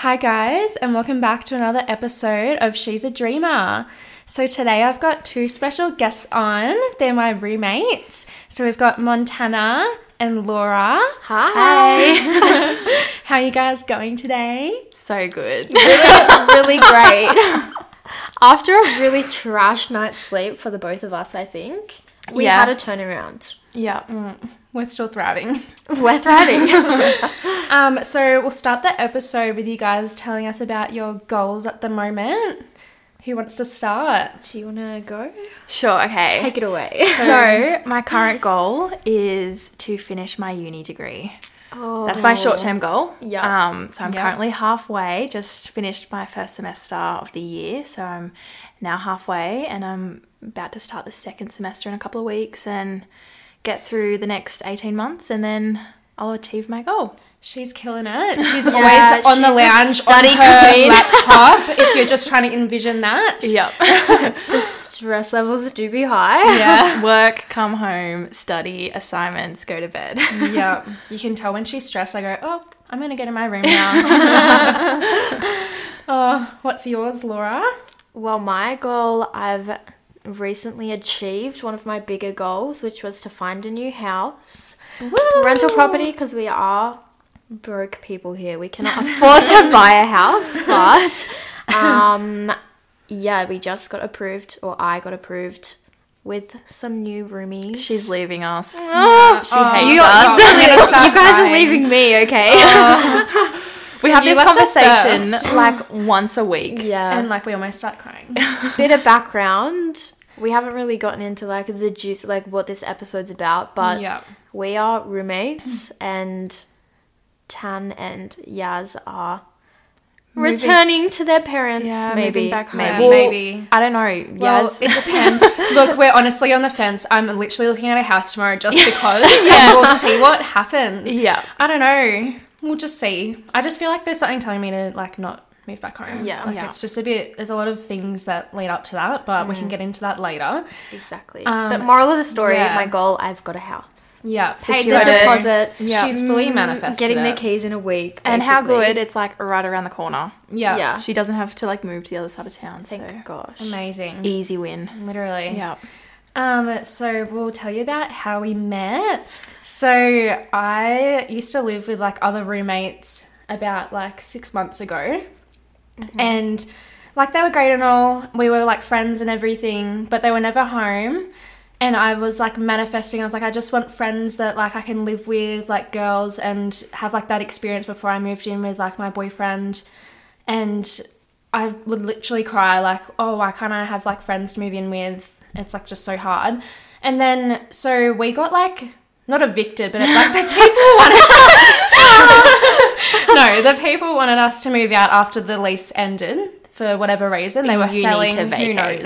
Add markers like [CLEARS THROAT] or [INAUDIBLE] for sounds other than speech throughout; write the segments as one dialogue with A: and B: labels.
A: Hi, guys, and welcome back to another episode of She's a Dreamer. So, today I've got two special guests on. They're my roommates. So, we've got Montana and Laura.
B: Hi. [LAUGHS]
A: How are you guys going today?
B: So good. Really, really great. After a really trash night's sleep for the both of us, I think, we
C: Yeah.
B: had a turnaround.
C: Yeah. Mm.
A: We're still thriving. [LAUGHS]
B: We're thriving. [LAUGHS]
A: Um, so, we'll start the episode with you guys telling us about your goals at the moment. Who wants to start?
B: Do you want to go?
C: Sure, okay.
B: Take it away. [LAUGHS]
C: so, my current goal is to finish my uni degree.
B: Oh.
C: That's my short term goal.
B: Yeah.
C: Um, so, I'm
A: Yeah.
C: currently halfway, just finished my first semester of the year. So, I'm now halfway and I'm about to start the second semester in a couple of weeks and get through the next 18 months and then I'll achieve my goal.
A: She's killing it. [LAUGHS] She's
B: Yeah,
A: always on the
B: she's a
A: lounge
B: study
A: on her
B: queen.
A: laptop. if you're just trying to [LAUGHS] envision that.
C: Yep. [LAUGHS]
B: the stress levels do be high.
A: Yeah.
C: Work, come home, study, assignments, go to bed.
A: yeah. You can tell when she's stressed. I go, oh, I'm going to get in my room now. oh, what's yours, Laura?
B: Well, my goal, I've recently achieved one of my bigger goals, which was to find a new house. rental property because we are broke people here. We cannot afford to [LAUGHS] buy a house, but [LAUGHS] um, yeah, we just got approved, or I got approved with some new roomies.
C: She's leaving us.
B: Oh,
C: She hates
B: you,
C: us. [LAUGHS]
B: you guys are leaving me, okay?
C: We have
A: You
C: this conversation like once a week.
B: yeah.
A: And like we almost start crying. [LAUGHS]
B: bit of background. We haven't really gotten into like the juice, like what this episode's about, but
A: yeah.
B: we are roommates, and Tan and Yaz are
C: Moving-
B: returning to their parents.
C: Yeah,
B: maybe
C: back home.
A: Yeah,
B: maybe.
A: maybe.
C: I don't know.
A: Well,
C: Yes.
A: it depends. [LAUGHS] Look, we're honestly on the fence. I'm literally looking at a house tomorrow just [LAUGHS] because. And we'll see what happens.
C: yeah.
A: I don't know. We'll just see. I just feel like there's something telling me to like not move back home.
B: Yeah.
A: Like
C: Yeah.
A: it's just a bit there's a lot of things that lead up to that, but we can get into that later.
B: Exactly.
A: Um,
B: but moral of the story,
A: yeah.
B: my goal: I've got a house.
A: Yeah.
B: Paid the deposit.
C: Yeah.
A: She's fully
B: Mm,
A: manifested.
B: Getting the keys in a week.
C: and how good it's like right around the corner.
A: Yeah.
B: Yeah.
C: She doesn't have to like move to the other side of town.
B: Thank
C: so
B: gosh.
A: Amazing.
C: easy win.
A: Literally.
C: Yeah.
A: Um, so we'll tell you about how we met. So I used to live with like other roommates about like six months ago. And like they were great and all. We were like friends and everything, but they were never home. And I was like manifesting. I was like, I just want friends that like I can live with, like girls, and have like that experience before I moved in with like my boyfriend. And I would literally cry like, oh, why can't I have like friends to move in with? It's like just so hard. And then so we got like not evicted, but like the people [LAUGHS] wanted [LAUGHS] No, the people wanted us to move out after the lease ended for whatever reason. They were
C: You
A: selling
C: to
A: who knows,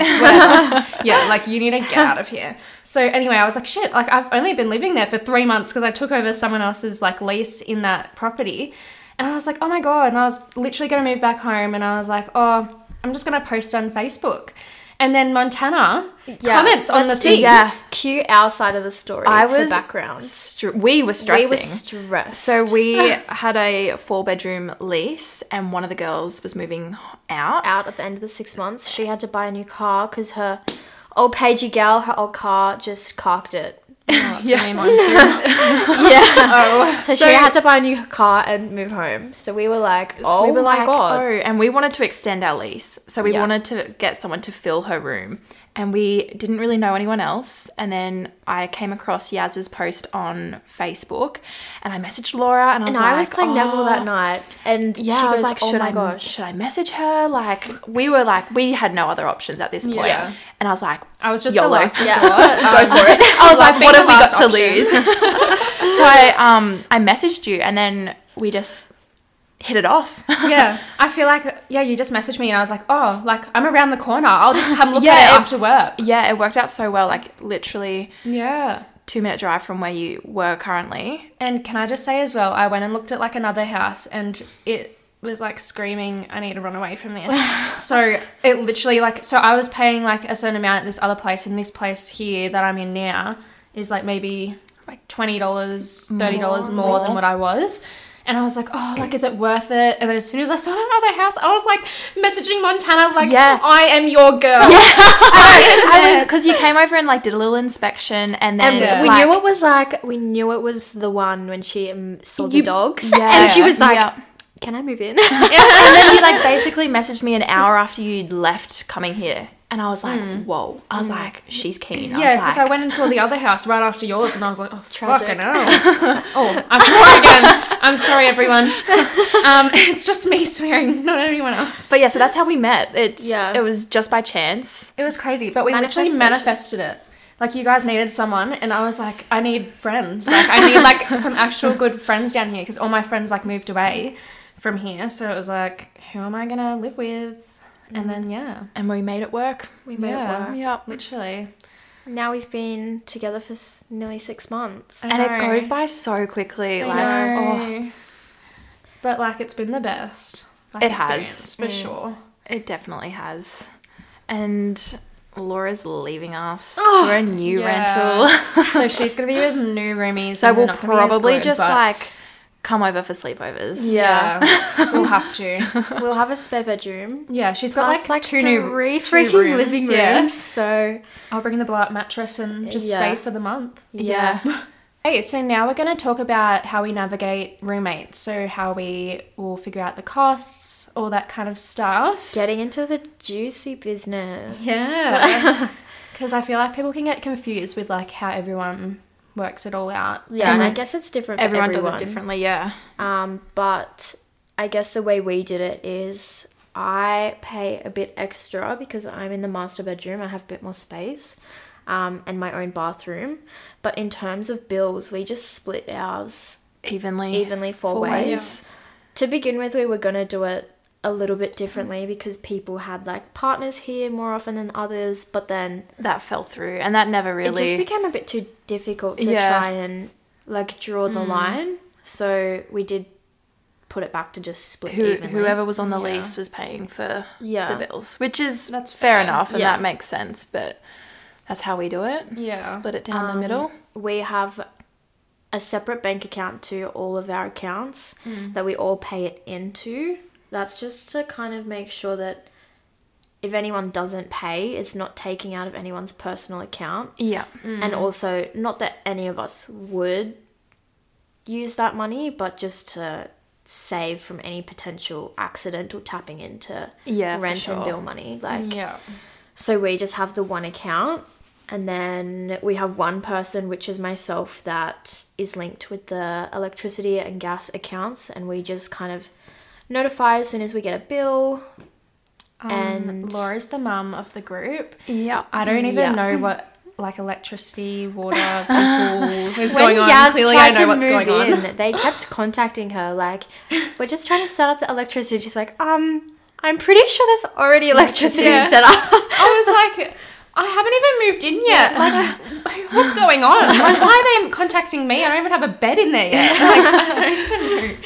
A: yeah, like you need to get out of here. So anyway, I was like, shit, like I've only been living there for three months because I took over someone else's like lease in that property. And I was like, oh my God. And I was literally going to move back home. And I was like, oh, I'm just going to post on Facebook. And then Montana
B: Yeah,
A: comments on the
B: just
C: Yeah.
B: Cue our side of the story.
C: I
B: for
C: was
B: background.
C: Str- we were stressing.
B: We were stressed.
C: so we [LAUGHS] had a four bedroom lease, and one of the girls was moving out.
B: out at the end of the six months. She had to buy a new car because her old pagey gal, her old car, just cocked it. [LAUGHS]
A: Oh,
C: Yeah.
B: Yeah. so,
C: So-
B: she had to buy a new car and move home. So we were like, oh
C: we were
B: my
C: like,
B: god.
C: oh, and we wanted to extend our lease, so we
B: Yeah.
C: wanted to get someone to fill her room, and we didn't really know anyone else. And then I came across Yaz's post on Facebook, and I messaged Laura, and I was
B: And
C: like,
B: I was playing netball
C: "Oh."
B: that night, and
C: Yeah,
B: she was
C: was like,
B: oh
C: should
B: my
C: I,
B: gosh.
C: should I message her? Like, we were like, we had no other options at this point,
A: Yeah.
C: and I was like,
A: I was just
C: YOLO.
A: the last
B: Yeah.
A: resort. [LAUGHS]
B: Go
A: Um,
B: for it. [LAUGHS]
C: I was like,
A: being
C: what have we got
A: last
C: to lose? [LAUGHS] so I um I messaged you, and then we just hit it off. [LAUGHS]
A: yeah, I feel like yeah, you just messaged me and I was like, oh, like I'm around the corner. I'll just come look
C: Yeah,
A: at it
C: it-
A: after work.
C: yeah, it worked out so well. Like literally
A: Yeah.
C: two minute drive from where you were currently.
A: And can I just say as well, I went and looked at like another house and it was like screaming, I need to run away from this. [LAUGHS] so it literally like so I was paying like a certain amount at this other place and this place here that I'm in now is like maybe like twenty dollars, thirty dollars more,
C: More.
A: than what I was. And I was like, oh, like, is it worth it? And then as soon as I saw that other house, I was like messaging Montana, like,
C: Yeah.
A: I am your girl. [LAUGHS]
C: I [LAUGHS] because you came over and like did a little inspection and then
B: And
A: Yeah.
B: we
C: like,
B: knew it was like we knew it was the one when she um, saw the
C: You-
B: dogs,
C: Yeah.
B: and she was like,
C: Yeah.
B: "Can I move in?" [LAUGHS]
C: and then you like basically messaged me an hour after you'd left coming here. And I was like, whoa. I was like, she's keen. I
A: Yeah, because
C: like,
A: I went and saw the other house right after yours, and I was like, oh,
B: Tragic.
A: fucking hell. [LAUGHS] oh, I'm sorry again. I'm sorry, everyone. Um, it's just me swearing, not anyone else.
C: But yeah, so that's how we met. It's
B: Yeah.
C: it was just by chance.
A: It was crazy, but we literally manifested it. Like you guys needed someone, and I was like, I need friends. Like I need like [LAUGHS] some actual good friends down here because all my friends like moved away from here. So it was like, who am I gonna live with? And mm. then yeah,
C: And we made it work.
B: we made
A: Yeah.
B: it work.
C: Yeah.
A: literally.
B: Now we've been together for s- nearly six months.
A: I
C: And it goes by so quickly.
A: I
C: like
A: know.
C: oh
A: But like it's been the best. Like,
C: It has.
A: experience, for mm. sure.
C: it definitely has. And Laura's leaving us [GASPS]
B: Oh,
C: to a new
A: Yeah.
C: rental.
A: so [LAUGHS] she's gonna be with new roomies.
C: so we'll
A: not gonna be as
C: probably
A: good,
C: just like come over for sleepovers.
A: yeah, we'll [LAUGHS] have to.
B: we'll have a spare bedroom.
A: Yeah, she's got
B: Plus,
A: like, two new
B: three
A: two
B: freaking
A: rooms,
B: living rooms.
A: yeah.
B: So
A: I'll bring the blow-up mattress and just
B: Yeah.
A: stay for the month.
C: Yeah. [LAUGHS]
A: Hey, so now we're going to talk about how we navigate roommates. So how we will figure out the costs, all that kind of stuff.
B: getting into the juicy business.
A: Yeah. [LAUGHS] Because I feel like people can get confused with like how everyone works it all out.
B: Yeah, and I
C: Mhm.
B: guess it's different for
C: Everyone,
B: everyone.
C: does it differently, yeah.
B: Um, but I guess the way we did it is I pay a bit extra because I'm in the master bedroom. I have a bit more space, um, and my own bathroom. But in terms of bills, we just split ours
C: Evenly.
B: evenly four,
C: Four
B: ways.
C: ways.
B: To begin with, we were gonna do it a little bit differently because people had like partners here more often than others. But then
C: That fell through and that never really
B: it just became a bit too difficult to
C: Yeah.
B: try and like draw the line. So we did put it back to just split
C: who,
B: evenly.
C: whoever was on the
A: Yeah.
C: lease was paying for
B: Yeah.
C: the bills, which is
A: That's
C: fair
A: fair.
C: enough and
B: Yeah.
C: that makes sense. But that's how we do it.
A: Yeah.
C: split it down the
B: Um,
C: middle.
B: we have a separate bank account to all of our accounts that we all pay it into. That's just to kind of make sure that if anyone doesn't pay, it's not taking out of anyone's personal account.
C: Yeah,
B: And mm. also, not that any of us would use that money, but just to save from any potential accidental tapping into
C: Yeah, for
B: rent and bill money. Like,
A: yeah.
B: so we just have the one account, and then we have one person, which is myself, that is linked with the electricity and gas accounts, and we just kind of notify as soon as we get a bill.
A: Um,
B: And-
A: Laura's the mum of the group.
C: yeah.
A: I don't even
B: Yeah.
A: know what like electricity, water, [LAUGHS] people is going on.
B: Yaz
A: Clearly, I know
B: to
A: what's
B: move
A: going on.
B: in, they kept contacting her like, "We're just trying to set up the electricity." She's like, "Um, I'm pretty sure there's already electricity
A: Yeah.
B: set up." [LAUGHS]
A: I was like, I haven't even moved in yet. Like, what's going on? Like, why are they contacting me? I don't even have a bed in there yet. [LAUGHS] Like, I don't even know.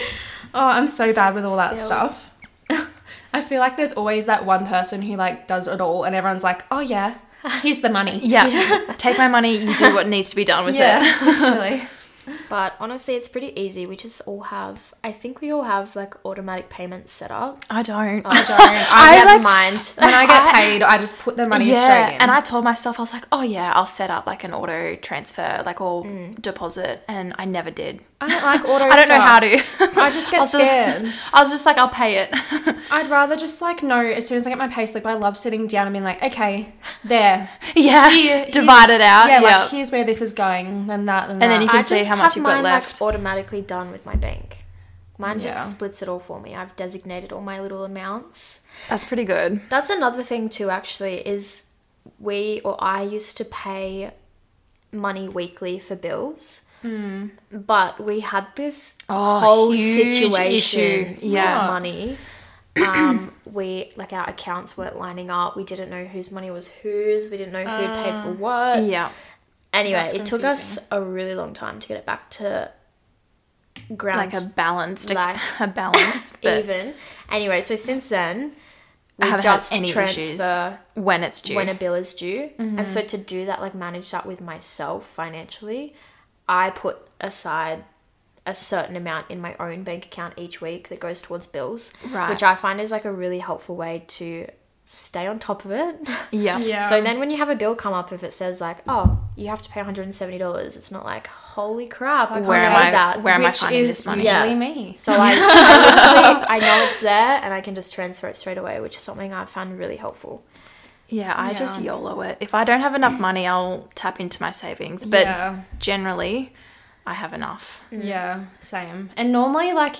A: Oh, I'm so bad with all that
B: Feels-
A: stuff. [LAUGHS] I feel like there's always that one person who like does it all, and everyone's like, "Oh yeah, [LAUGHS] here's the money." [LAUGHS]
C: Yeah. Take my money, you do what needs to be done with it.
A: yeah, literally.
B: But honestly, it's pretty easy. We just all have. I think we all have like automatic payments set up.
C: I don't.
A: I don't.
B: I,
A: I,
B: never
C: like-
B: mind.
A: when I get paid, I just put the money straight in.
C: and I told myself I was like, oh yeah, I'll set up like an auto transfer, like or
B: Mm.
C: deposit, and I never did.
A: I don't like auto. [LAUGHS]
C: I don't know how to.
A: I just get
C: just-
A: scared.
C: I was just like, I'll pay it. [LAUGHS]
A: I'd rather just like know as soon as I get my pay slip. I love sitting down and being like, okay, there, [LAUGHS]
C: yeah,
A: Here-
C: divide it out.
A: Yeah,
C: Yeah,
A: like here's where this is going, then that, and,
C: And then you can
B: I
C: see how much you've got left.
B: like automatically done with my bank. Mine just
A: Yeah.
B: splits it all for me. I've designated all my little amounts.
C: That's pretty good.
B: That's another thing too. Actually, is we or I used to pay money weekly for bills. But we had this.
C: Oh,
B: whole situation
C: issue. Yeah.
B: with money. Um, we like our accounts weren't lining up. We didn't know whose money was whose. We didn't know who paid for what.
C: Yeah,
B: Anyway,
A: That's
B: it took us a really long time to get it back to ground
C: like a balanced,
B: like [LAUGHS]
C: a balanced, [LAUGHS] but
B: even. Anyway, so since then,
C: I
B: we
C: haven't
B: just
C: had any
B: transfer
C: when it's due.
B: when a bill is due. And
C: Mm-hmm.
B: so to do that, like manage that with myself financially, I put aside a certain amount in my own bank account each week that goes towards bills,
C: Right.
B: which I find is like a really helpful way to stay on top of it. [LAUGHS]
C: Yeah.
A: Yeah.
B: So then when you have a bill come up, if it says like, oh, you have to pay $170, it's not like, holy crap, I
C: Where am I-
B: that.
C: where am I finding
A: is
C: this money?
A: usually
B: Yeah.
A: me.
B: So I, I literally, I know it's there and I can just transfer it straight away, which is something I found really helpful.
C: Yeah, I just YOLO it. If I don't have enough mm. money, I'll tap into my savings. But
A: Yeah.
C: generally, I have enough. Mm.
A: Yeah, same. And normally, like,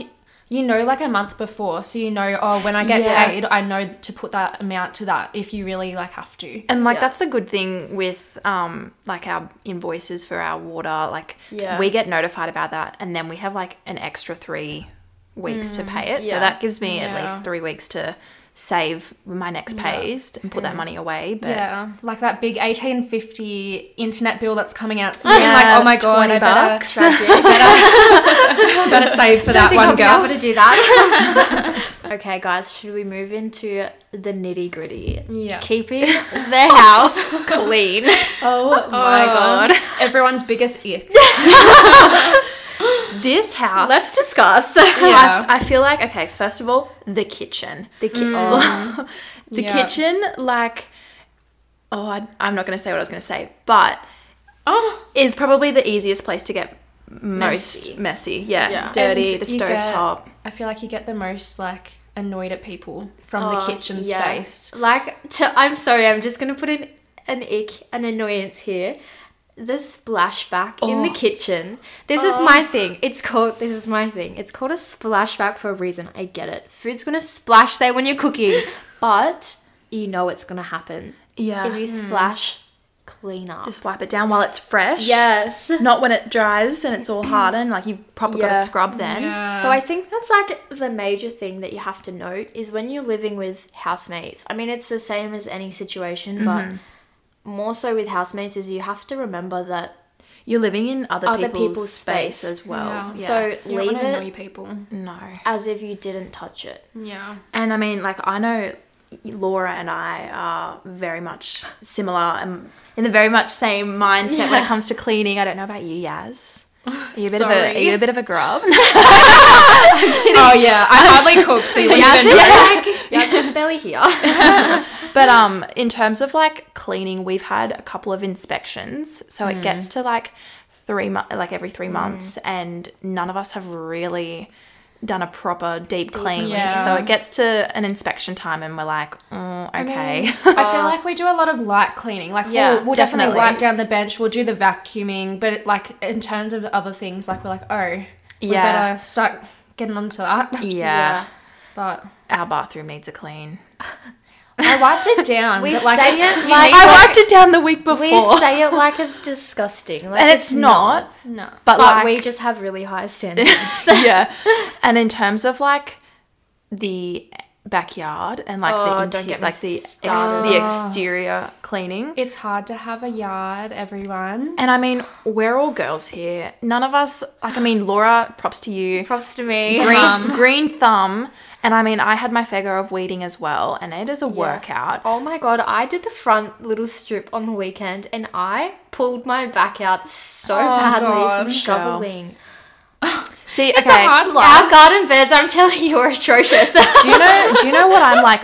A: you know, like a month before, so you know, oh, when I get
C: Yeah.
A: paid, I know to put that amount to that if you really like have to.
C: And like
B: Yeah.
C: that's the good thing with um like our invoices for our water. Like
B: Yeah.
C: we get notified about that, and then we have like an extra three weeks to mm. pay it. So that gives me at least three weeks to save my next pays and put that money away. But
A: Yeah, like that big eighteen fifty internet bill that's coming out soon.
C: Yeah,
A: like, oh my god,
C: 20
A: I
C: bucks.
A: better,
B: Tragic. [LAUGHS]
A: better save for
B: Don't
A: that
B: think
A: one
B: I'll
A: girl.
B: able to do that. [LAUGHS] okay, guys, should we move into the nitty gritty?
A: Yeah.
B: Keeping [LAUGHS] the house clean.
C: oh my
A: Oh,
C: god,
A: everyone's biggest ick. [GASPS]
C: this house.
B: Let's discuss. [LAUGHS]
A: Yeah.
C: I, I feel like okay. First of all, the kitchen.
B: The ki- oh, [LAUGHS]
C: the
A: Yeah.
C: kitchen, like, oh, I, I'm not going to say what I was going to say, but
A: Oh,
C: is probably the easiest place to get most
B: Messy.
C: messy. Yeah,
B: Yeah.
C: dirty.
A: And
C: the
A: you
C: stove
A: get-
C: top.
A: I feel like you get the most like annoyed at people from the
B: Oh,
A: kitchen
B: yeah.
A: space.
B: Like, to, I'm sorry, I'm just gonna put in an ick, an annoyance here. The splashback in the
C: Oh.
B: kitchen. This is oh. my thing. It's called. This is my thing. It's called a splashback for a reason. I get it. Food's gonna splash there when you're cooking, [LAUGHS] but you know it's gonna happen.
C: Yeah,
B: If you hmm. splash, clean up.
C: just wipe it down while it's fresh.
B: yes.
C: not when it dries and it's all [CLEARS THROAT] hardened. Like you've probably got to scrub then.
A: Yeah.
B: So I think that's like the major thing that you have to note is when you're living with housemates. I mean, it's the same as any situation, but mm-hmm. More so with housemates is you have to remember that.
C: You're living in other,
B: Other
C: people's,
B: people's
C: space,
B: space.
C: as well.
A: Yeah.
C: Yeah.
B: So
A: You
B: leave it
A: annoy people.
C: no.
B: as if you didn't touch it.
A: Yeah.
C: And I mean, like, I know Laura and I are very much similar and in the very much same mindset when it comes to cleaning. I don't know about you, Yaz. Are you a bit of a, are
A: Sorry.
C: you a bit of a grub? [LAUGHS]
A: Oh yeah, I hardly cook, so you [LAUGHS] wouldn't
B: Yes,
A: even know.
B: it's like yes, it's barely here. [LAUGHS]
C: but um, in terms of like cleaning, we've had a couple of inspections, so it gets to like three months, like every three months, and none of us have really done a proper deep clean.
A: Yeah.
C: So it gets to an inspection time, and we're like, mm, okay. [LAUGHS]
A: I feel like we do a lot of light cleaning. Like,
C: Yeah,
A: we'll, we'll definitely,
C: definitely.
A: wipe down the bench. We'll do the vacuuming, but like in terms of other things, like we're like, oh, we
C: Yeah.
A: better start getting onto that. [LAUGHS]
C: yeah.
A: But
C: Our bathroom needs a clean. [LAUGHS]
A: I wiped it down.
B: We
A: like,
B: say it like-
C: I wiped it down the week before.
B: We say it like it's disgusting, like
C: and it's, not,
A: no.
C: but,
B: But
C: like
B: we just have really high standards. [LAUGHS]
C: yeah. And in terms of like the backyard and like
B: Oh,
C: the interior,
B: get
C: like the ex- the exterior cleaning.
A: It's hard to have a yard, everyone.
C: And I mean, we're all girls here. None of us like. I mean, Laura, props to you.
B: Props to me.
C: Green [LAUGHS] um, green thumb. And I mean, I had my figure of weeding as well, and it is a workout.
B: Oh my god, I did the front little strip on the weekend and I pulled my back out so
A: Oh,
B: badly
A: God.
B: from shoveling.
C: See,
A: It's
C: okay.
A: a hard
B: Our garden beds, I'm [LAUGHS] telling you, are atrocious.
C: do you know? Do you know what I'm like?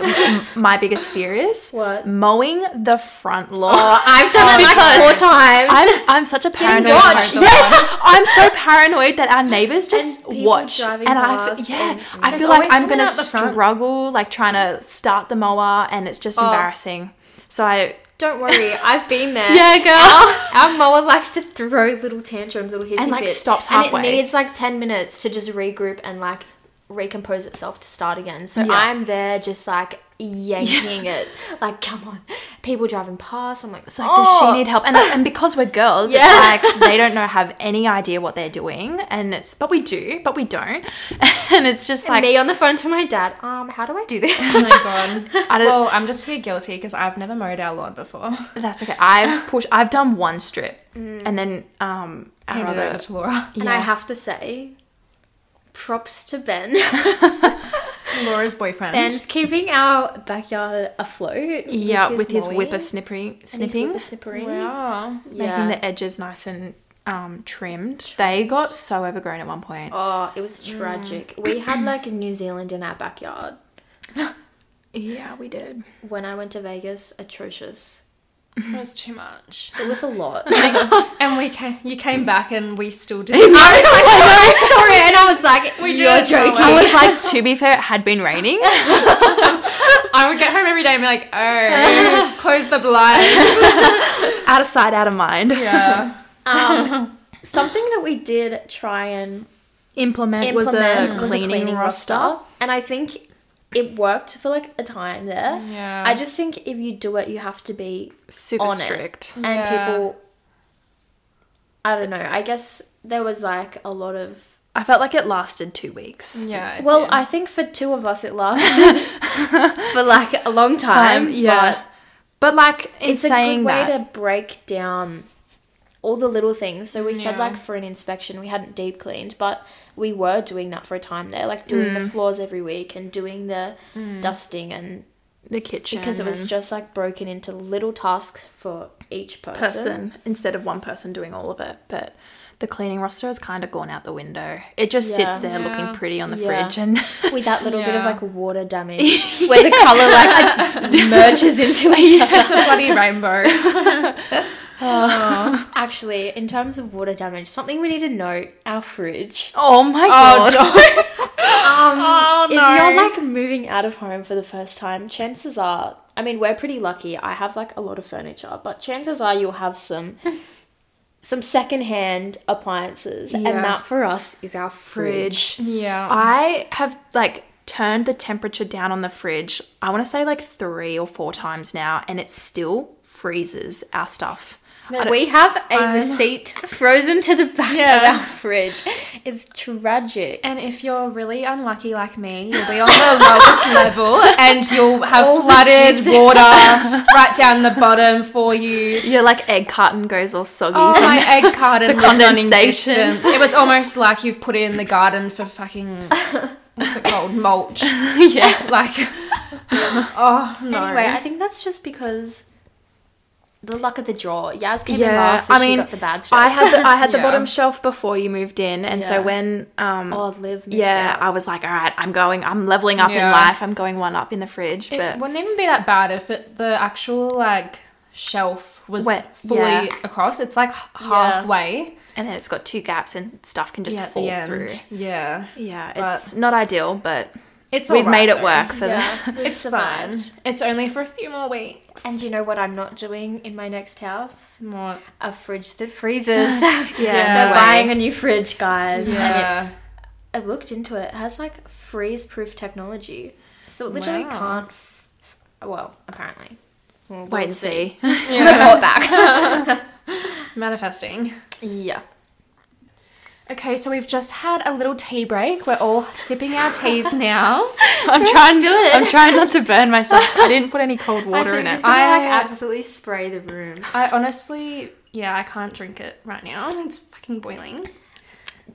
C: [LAUGHS] my biggest fear is
B: What?
C: mowing the front lawn.
B: Oh, I've done it like four times.
C: I'm I'm such a [LAUGHS] paranoid.
B: watch.
C: Yes, I'm so paranoid that our neighbors just
B: And
C: watch, and I yeah,
B: and-
C: I feel like I'm gonna
A: out the front.
C: struggle like trying to start the mower, and it's just
B: Oh.
C: embarrassing. So I
B: Don't worry, I've been there.
C: yeah, girl.
B: Our mower likes to throw little tantrums, little hissy
C: And, like,
B: fits.
C: stops
B: And it needs like 10 minutes to just regroup and like recompose itself to start again. So
C: Yeah.
B: I'm there just like yanking it. Like, come on. People driving past, I'm like,
C: It's like, does
B: "Oh."
C: she need help? And and because we're girls,
B: Yeah.
C: it's like they don't know have any idea what they're doing, and it's but we do, but we don't, [LAUGHS] and it's just like
B: me on the phone to my dad. Um, how do I do this?
A: Oh my god. [LAUGHS]
C: I don't.
A: well, I'm just here guilty because I've never mowed our lawn before.
C: that's okay. I've [LAUGHS] pushed. I've done one strip, and then um, our
A: Handed it to Laura. Yeah.
B: And I have to say, props to Ben.
A: Laura's boyfriend.
B: Ben's keeping our backyard afloat.
C: yeah, with his
B: mowing
C: whipper snippering,
B: and
C: snipping,
B: whippersnippering.
A: Wow.
C: making
B: Yeah.
C: the edges nice and um, trimmed. They got so overgrown at one point.
B: Oh, it was tragic. We had like a New Zealand in our backyard. [GASPS]
C: Yeah, we did.
B: When I went to Vegas, atrocious.
A: It was too much.
B: It was a lot.
A: And we came, you came back and we still did. [LAUGHS]
B: I was like, [LAUGHS] oh, sorry, and I was like,
A: We
B: you're joking.
C: I was like, to be fair, it had been raining. [LAUGHS]
A: I would get home every day and be like, oh, close the blind.
C: out of sight, out of mind.
A: Yeah.
B: Um, something that we did try and
C: Implement,
B: implement
C: was a cleaning, roster.
B: and I think it worked for like a time there.
A: Yeah.
B: I just think if you do it, you have to be
C: Super
B: on it.
C: strict.
B: and
A: Yeah.
B: people. I don't know. I guess there was like a lot of.
C: I felt like it lasted two weeks.
A: Yeah. it
B: Well,
A: did.
B: I think for two of us it lasted [LAUGHS] for like a long time.
C: Um, yeah.
B: but
C: But like in
B: it's a
C: saying
B: good way
C: that,
B: to break down all the little things. So we said like for an inspection, we hadn't deep cleaned, but we were doing that for a time there, like doing
C: Mm.
B: the floors every week and doing the dusting and
C: the kitchen
B: because it was just like broken into little tasks for each person.
C: person instead of one person doing all of it. But the cleaning roster has kind of gone out the window. It just
B: Yeah.
C: sits there
A: Yeah.
C: looking pretty on the
B: Yeah.
C: fridge and [LAUGHS]
B: With that little bit of
A: Yeah.
B: like water damage, [LAUGHS] where the color like [LAUGHS] merges into each other.
A: it's a bloody rainbow. [LAUGHS]
B: Actually, in terms of water damage, something we need to note: our fridge.
C: oh my
A: Oh,
C: god. [LAUGHS]
B: Um,
A: Oh,
B: if you're like moving out of home for the first time, chances are, I mean, we're pretty lucky. I have like a lot of furniture, but chances are you'll have some [LAUGHS] some secondhand appliances,
C: Yeah.
B: and that for us is our fridge.
C: fridge.
A: Yeah.
C: I have like turned the temperature down on the fridge. I want to say like 3 or 4 times now and it still freezes our stuff.
A: That's-
B: We have a
A: I'm-
B: receipt frozen to the back
A: Yeah.
B: of our fridge. It's tragic.
A: And if you're really unlucky like me, you'll be on the lowest [LAUGHS] level and you'll have
B: All
A: flooded water [LAUGHS] right down the bottom for you.
C: Your like egg carton goes all soggy.
A: Oh, my [LAUGHS] egg carton
C: The
A: was
C: condensation.
A: It was almost like you've put it in the garden for fucking what's it called, mulch.
C: yeah.
A: Like, oh no.
B: Anyway, I think that's just because the luck of the draw. Yaz came in
C: Yeah,
B: last, so
C: I
B: she
C: mean,
B: got the bad stuff.
C: I had the, I had the [LAUGHS]
A: Yeah.
C: bottom shelf before you moved in, and
B: Yeah.
C: so when um
B: oh, live. moved
C: yeah,
B: out.
C: I was like, all right, I'm going, I'm leveling up in life. I'm going one up in the fridge,
A: it
C: but
A: wouldn't even be that bad if it, the actual like shelf was
C: Wet,
A: fully across. It's like halfway.
C: and then it's got two gaps and stuff can just fall through.
A: Yeah,
C: Yeah,
A: But-
C: it's not ideal, but
A: it's
C: we've
A: alright
C: made it
A: though.
C: work for
B: yeah,
C: the.
A: It's fine.
B: survived.
A: It's only for a few more weeks.
B: And you know what I'm not doing in my next house?
A: What?
B: A fridge that freezes. [LAUGHS]
C: Yeah,
A: Yeah.
C: no
B: We're
C: way.
B: buying a new fridge, guys.
A: Yeah.
B: And it's I looked into it. It has like freeze proof technology. So it literally
A: Wow.
B: can't f- f- well, apparently. We'll,
C: Wait
B: we'll
C: and see. [LAUGHS]
B: Report back. [LAUGHS]
A: Manifesting.
B: yeah.
A: Okay, so we've just had a little tea break. We're all sipping our teas [LAUGHS] now.
C: I'm trying.
B: it.
C: I'm trying not to burn myself. [LAUGHS] I didn't put any cold water in it.
B: I like absolutely spray the room.
A: I honestly, yeah, I can't drink it right now. It's fucking boiling.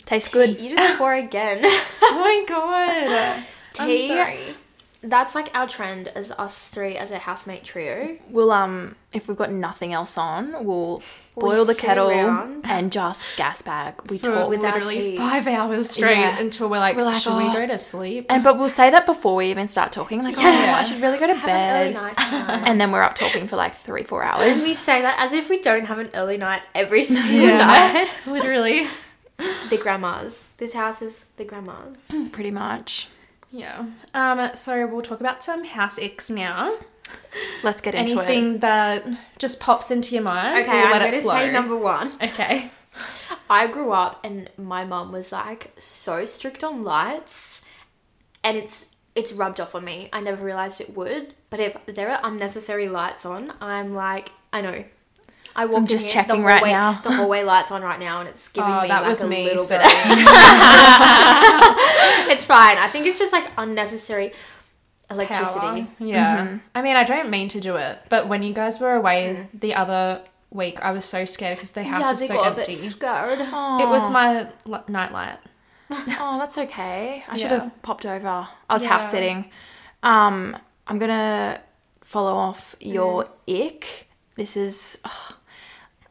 C: Tastes good. [LAUGHS]
B: You just swore again.
A: Oh my god. I'm
B: Tea?
A: Sorry.
B: That's like our trend as us three as a housemate trio.
C: We'll um, if we've got nothing else on, we'll
B: We
C: boil the kettle
B: around.
C: and just gas bag. We
A: For
C: talk.
B: with our
A: literally
B: teas.
A: five hours straight
C: Yeah.
A: until we're like,
C: We're like,
A: should
C: "Oh."
A: we go to sleep?
C: And but we'll say that before we even start talking. Like, oh,
A: Yeah.
C: I should really go to
B: Have an early
C: bed.
B: night.
C: And then we're up talking for like three, four
B: And
C: hours.
B: we say that as if we don't have an early night every [LAUGHS] single
A: Yeah.
B: night. [LAUGHS]
A: Literally.
B: The grandmas. This house is the grandmas.
C: Pretty much.
A: Yeah. Um. So we'll talk about some house icks now.
C: Let's get into
A: Anything
C: it.
A: that just pops into your mind.
B: Okay,
A: we'll
B: I'm going to say number one.
A: Okay. [LAUGHS]
B: I grew up and my mom was like so strict on lights and it's it's rubbed off on me. I never realized it would, but if there are unnecessary lights on, I'm like, I know. I walked
C: just
B: in
C: checking
B: the
C: right
B: hallway,
C: now.
B: The hallway lights on right now, and it's giving
A: Oh,
B: me
A: that
B: like
A: was
B: a
A: me.
B: little
A: Sorry.
B: bit. [LAUGHS] [LAUGHS] it's fine. I think it's just like unnecessary electricity.
A: Power. Yeah.
C: Mm-hmm.
A: I mean, I don't mean to do it, but when you guys were away the other week, I was so scared because the house
B: Yeah,
A: was
B: they
A: so
B: got
A: empty.
B: a bit scared.
A: It was my l- nightlight. [LAUGHS]
C: Oh, that's okay. I should have popped over. I was
A: Yeah.
C: house sitting. Um, I'm gonna follow off your
B: Mm.
C: ick. This is. oh,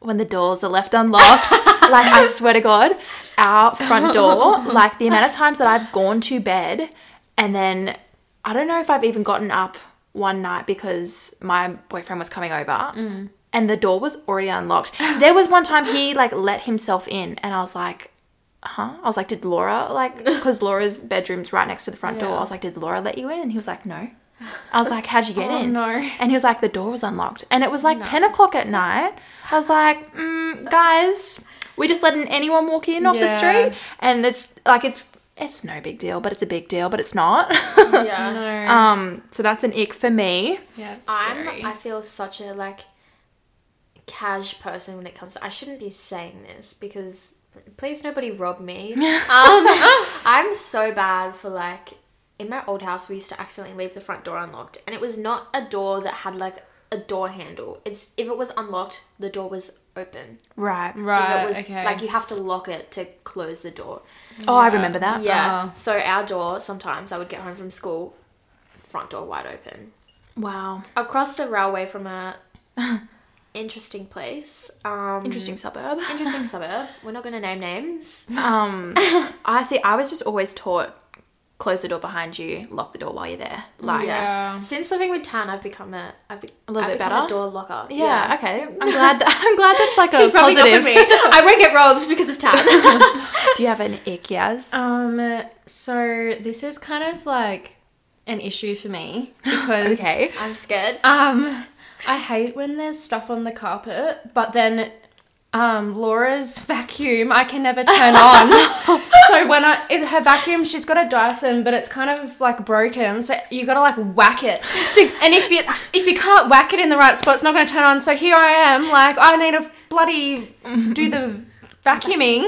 C: when the doors are left unlocked. [LAUGHS] like I swear to God, our front door, [LAUGHS] like the amount of times that I've gone to bed and then I don't know if I've even gotten up one night because my boyfriend was coming over mm. and the door was already unlocked. There was one time he like let himself in and I was like, huh? I was like, did Laura like, because Laura's bedroom's right next to the front door. I was like, did Laura let you in? And he was like, no. I was like, how'd you get
A: Oh,
C: in?
A: no.
C: And he was like, the door was unlocked. And it was like 10 o'clock at night. I was like, mm, guys, we just letting anyone walk in off the street. And it's like, it's, it's no big deal, but it's a big deal, but it's not.
B: Yeah. [LAUGHS]
A: No.
C: um, so that's an ick for me.
A: yeah,
B: I'm. I feel such a like cash person when it comes to I shouldn't be saying this because please nobody rob me. [LAUGHS] um I'm so bad for like in my old house we used to accidentally leave the front door unlocked and it was not a door that had like a door handle. It's if it was unlocked, the door was open.
C: Right.
A: right.
B: if it was
A: okay.
B: like you have to lock it to close the door.
C: Oh, I remember that.
B: Yeah.
A: Uh-huh.
B: So our door sometimes I would get home from school, front door wide open
C: Wow.
B: across the railway from a [LAUGHS] interesting place. Um,
C: Interesting suburb.
B: Interesting suburb. We're not going to name names.
C: Um, [LAUGHS] I see. I was just always taught close the door behind you, lock the door while you're there. Like, yeah,
A: Yeah.
B: Since living with Tan, I've become a I've be-
C: A little
B: I've
C: bit better?
B: A door locker.
C: Yeah, okay. I'm glad. That, I'm glad that's like [LAUGHS] a
B: She's probably
C: positive.
B: with me. I won't get robbed because of Tan. [LAUGHS]
C: Do you have an ick, Yaz?
A: Um. So this is kind of like an issue for me [LAUGHS] because
C: okay.
B: I'm scared.
A: Um, I hate when there's stuff on the carpet, but then um Laura's [LAUGHS] vacuum I can never turn on. [LAUGHS] so when I in her vacuum, she's got a Dyson, but it's kind of like broken. So you gotta like whack it, [LAUGHS] and if you if you can't whack it in the right spot, it's not gonna turn on. So here I am, like I need to bloody do the vacuuming,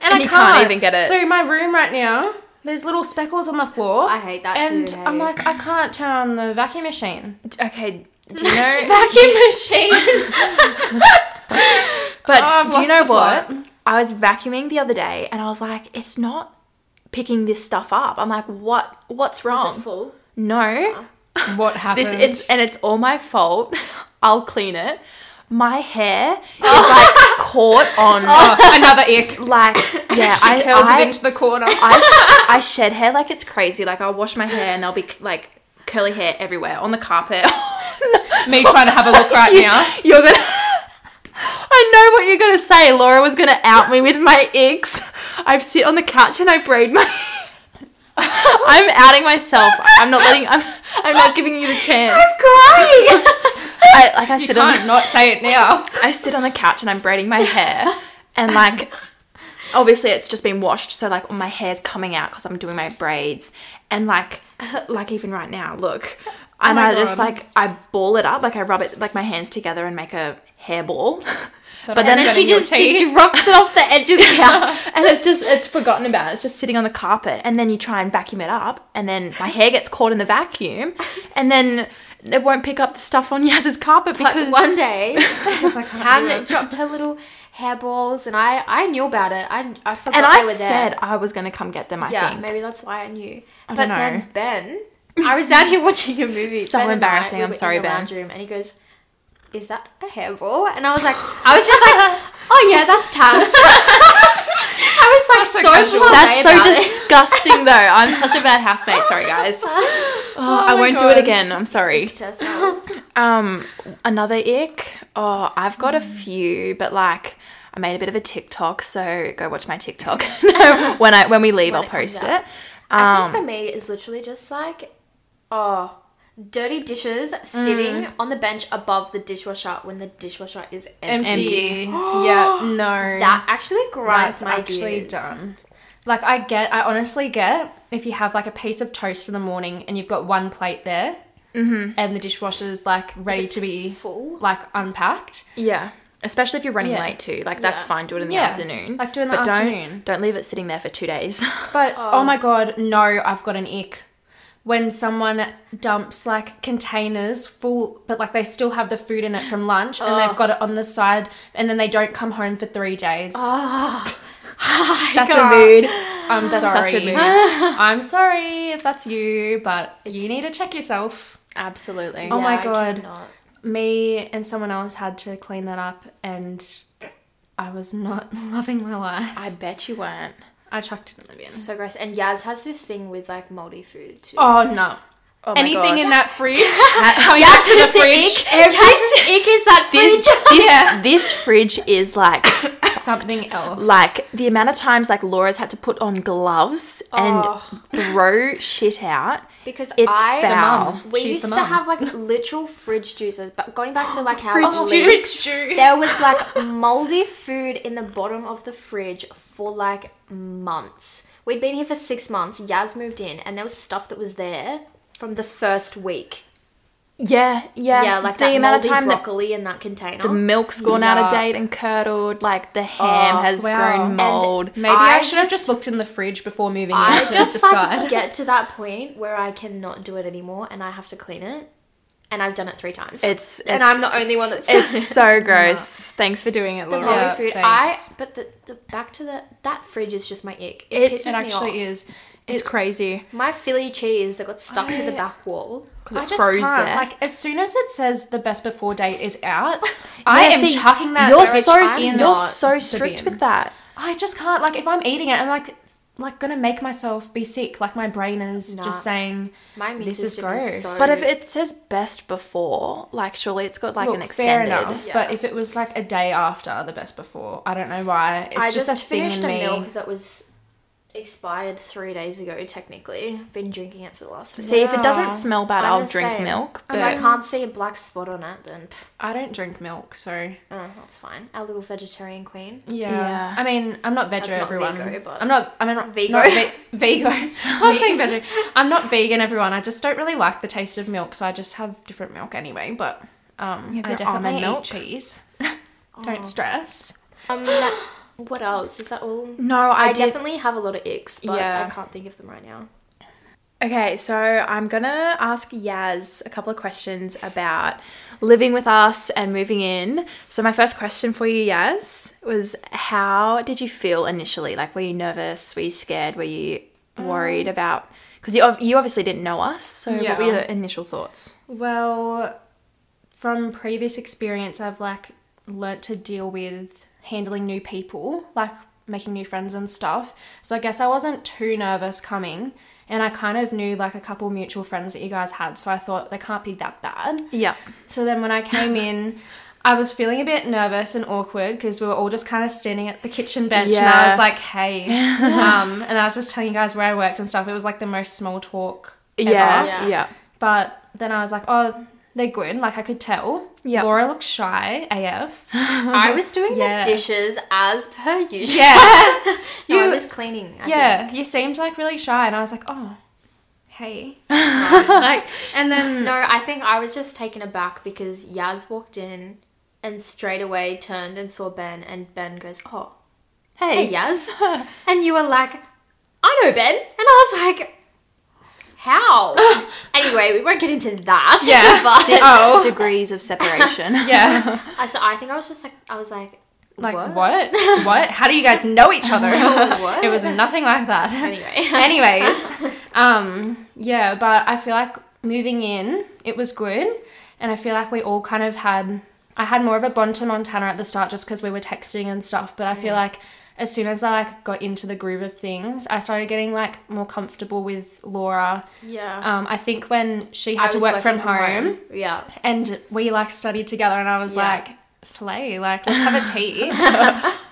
A: and, I
C: you
A: can't.
C: can't even get it.
A: So my room right now. There's little speckles on the floor.
B: I hate that
A: and
B: too,
A: I'm like, I can't turn on the vacuum machine.
C: Okay. Do you know?
A: Vacuum machine. [LAUGHS]
C: But
A: Oh,
C: do you know what?
A: plot.
C: I was vacuuming the other day, and I was like, it's not picking this stuff up. I'm like, what? What's
B: Is
C: wrong?
B: it full?
C: No. Oh. [LAUGHS]
A: What happened?
C: This it's and it's all my fault. [LAUGHS] I'll clean it. My hair is like caught on
A: oh, another ick.
C: like yeah.
A: She
C: I
A: curls
C: I,
A: it into the corner.
C: I, I shed hair like it's crazy. Like I'll wash my hair and there'll be like curly hair everywhere on the carpet.
A: Me trying to have a look right
C: You-
A: now.
C: You're gonna. I know what you're gonna say. Laura was gonna out me with my icks. I sit on the couch and I braid my. [LAUGHS] I'm outing myself. I'm not letting. I'm. I'm not giving you the chance.
B: I'm Crying. [LAUGHS]
C: I like I
A: You
C: sit on.
A: can't not say it now. [LAUGHS]
C: I sit on the couch and I'm braiding my hair, and like, obviously it's just been washed, so like my hair's coming out because I'm doing my braids, and like, like even right now, look, oh and
A: my
C: I just like I ball it up, like I rub it like my hands together and make a hair ball,
A: But
C: then
B: then she just drops it off the edge of the [LAUGHS] couch.
C: and it's just it's forgotten about. It's just sitting on the carpet, and then you try and vacuum it up, and then my hair gets caught in the vacuum, and then. It won't pick up the stuff on [LAUGHS] Yaz's carpet
B: But
C: because
B: one day, [LAUGHS]
A: Because I can't Tan
B: dropped her little hairballs, and I I knew about it. I I forgot
C: and
B: they
C: I
B: were
C: said
B: there.
C: I was gonna come get them. I
B: yeah,
C: think
B: maybe that's why I knew.
C: I
B: but then. Ben, I was out here watching a movie.
C: So
B: Ben and I,
C: embarrassing.
B: we
C: I'm sorry, Ben.
B: room, and he goes, "Is that a hairball?" And I was like, I was just like, [LAUGHS] "Oh yeah, that's Tans." [LAUGHS] I was like
A: That's so
B: so.
C: That's so disgusting, though. [LAUGHS] I'm such a bad housemate. Sorry, guys. Oh, I won't do it again. I'm sorry. Um, another ick. Oh, I've got
B: Mm.
C: a few, but like, I made a bit of a TikTok, so go watch my TikTok. when I when we leave,
B: When
C: I'll
B: it
C: post it.
B: I
C: Um,
B: think for me, it's literally just like, oh, dirty dishes sitting
C: Mm.
B: on the bench above the dishwasher when the dishwasher is empty.
A: Empty. [GASPS] yeah, no.
B: That actually grinds
A: That's
B: my
A: actually
B: gears.
A: done. Like I get, I honestly get if you have like a piece of toast in the morning and you've got one plate there,
C: Mm-hmm.
A: and the dishwasher's like ready to be
B: full.
A: like unpacked.
C: yeah, especially if you're running
A: Yeah.
C: late too. Like that's
B: Yeah.
C: fine. Do it in the
A: Yeah.
C: afternoon.
A: Like do it in the
C: but
A: afternoon.
C: don't don't leave it sitting there for two days. [LAUGHS]
A: But oh. my god, no, I've got an ick. When someone dumps like containers full, but like they still have the food in it from lunch and they've oh. got it on the side and then they don't come home for three days.
C: Oh, [LAUGHS] that's a mood.
A: I'm
C: That's
A: sorry.
C: such a mood. [LAUGHS]
A: I'm sorry if that's you, but you need to check yourself.
C: Absolutely.
A: Oh my God. me and someone else had to clean that up, and I was not [LAUGHS] loving my life.
C: I bet you weren't.
A: I chucked it in the bin.
B: So gross. And Yaz has this thing with like moldy food too.
A: Oh no!
C: Oh
A: Anything
C: gosh.
A: in that fridge [LAUGHS] coming back to the fridge.
B: ick. Yaz's ick is that
C: this [LAUGHS] this,
A: Yeah.
C: this fridge is like
A: Something else.
C: like the amount of times like Laura's had to put on gloves and
B: Oh.
C: throw shit out.
B: Because
C: It's
B: I,
C: foul.
B: we
A: She's
B: used to have like literal fridge juices, but going back to like how
C: Fridge
B: it
A: Fridge juice.
B: there was like moldy food in the bottom of the fridge for like months. We'd been here for six months. Yaz moved in, and there was stuff that was there from the first week.
C: Yeah, yeah.
B: Yeah, like
C: the
B: that
C: amount
B: moldy
C: of time that
B: broccoli in that container.
C: the milk's gone out of date and curdled, like the oh, ham
B: Oh,
C: has
A: wow.
C: grown
A: And
C: mold.
A: Maybe I,
B: I
A: should have
B: just-
A: just looked in the fridge before moving in
B: I
A: to
B: just
A: decide.
B: like get to that point where I cannot do it anymore, and I have to clean it. And I've done it three times.
C: It's,
B: and I'm the only one that's done
C: It's
B: it.
C: so [LAUGHS] gross. Thanks for doing it,
B: The
C: Laura.
B: moldy
A: Yeah,
B: food.
A: thanks.
B: I but the, the back to the that fridge is just my ick. It,
C: It-
B: pisses
A: it
B: me
A: actually
B: off.
A: is.
C: It's crazy
B: My Philly cheese that got stuck to the back wall.
C: because
A: I
C: it
A: just
C: froze
A: can't.
C: there.
A: Like as soon as it says the best before date is out, [LAUGHS] I
C: Yeah,
A: am
C: see,
A: chucking that.
C: You're so you're so strict with that.
A: I just can't. Like if I'm eating it, I'm like like gonna make myself be sick. Like my brain is
B: Nah.
A: just saying
B: My
A: this is
B: system
A: gross.
B: so
C: But if it says best before, like surely it's got like
A: Look,
C: an
A: fair enough.
B: Yeah.
A: But if it was like a day after the best before, I don't know why. It's
B: I
A: just,
B: just,
A: a thing
B: finished
A: in
B: a
A: me.
B: milk that was expired three days ago. Technically, been drinking it for the last. week.
C: See, if it doesn't smell bad,
B: I'm
C: I'll drink
B: same.
C: milk. But
B: and I can't see a black spot on it, then pff,
A: I don't drink milk, so
B: oh, that's fine. Our little vegetarian queen.
A: yeah.
C: Yeah.
A: I mean, I'm not veg
B: That's not
A: everyone.
B: Vego, but-
A: I'm not. I'm not
B: Vego.
A: Not ve- Vego. I was saying veg. I'm not vegan, everyone. I just don't really like the taste of milk, so I just have different milk anyway. But um,
C: You have
A: I definitely
C: almond
A: eat
C: milk?
A: cheese. [LAUGHS]
B: Oh.
A: don't stress.
B: Um, what else is that all?
C: no, I,
B: I,
C: did.
B: definitely have a lot of icks, but
C: Yeah.
B: I can't think of them right now.
C: Okay, so I'm gonna ask Yaz a couple of questions about living with us and moving in. So my first question for you, Yaz, was how did you feel initially? Like, were you nervous? Were you scared? Were you worried um, about? Because you, you obviously didn't know us. So what were your initial thoughts?
A: Well, from previous experience, I've like learnt to deal with handling new people, like making new friends and stuff. So I guess I wasn't too nervous coming. And I kind of knew like a couple mutual friends that you guys had, so I thought they can't be that bad.
C: Yeah.
A: So then when I came in, [LAUGHS] I was feeling a bit nervous and awkward because we were all just kind of standing at the kitchen bench and I was like, hey. [LAUGHS] um, and I was just telling you guys where I worked and stuff. It was like the most small talk ever.
C: Yeah.
B: Yeah.
C: Yeah.
A: But then I was like, oh, they're good. Like I could tell.
C: Yep.
A: Laura looks shy AF.
B: I [LAUGHS] was doing
A: Yeah.
B: the dishes as per usual.
A: Yeah. [LAUGHS]
B: no, I
A: You-
B: was cleaning. I
A: yeah. You seemed like really shy, and I was like, oh, hey. [LAUGHS] like, and then.
B: No, I think I was just taken aback because Yaz walked in and straight away turned and saw Ben, and Ben goes, "Oh,
C: Hey.
B: hey Yaz," and you were like, "I know Ben," and I was like. How? [LAUGHS] anyway, we won't get into that.
A: Yeah. [LAUGHS]
B: but
C: Six [LAUGHS]
A: Oh.
C: degrees of separation.
A: yeah,
B: I, so I think I was just like, I was like,
A: like
B: what?
A: what? What? How do you guys know each other?
B: What?
A: It was nothing like that.
B: Anyway.
A: Anyways, um, yeah, but I feel like moving in, it was good, and I feel like we all kind of had. I had more of a bond to Montana at the start just because we were texting and stuff, but I feel like as soon as I like got into the groove of things, I started getting like more comfortable with Laura.
B: yeah.
A: Um, I think when she
B: I
A: had to work from
B: working
A: home,
B: Yeah.
A: and we like studied together and I was
B: Yeah.
A: like slay like let's have a [LAUGHS] tea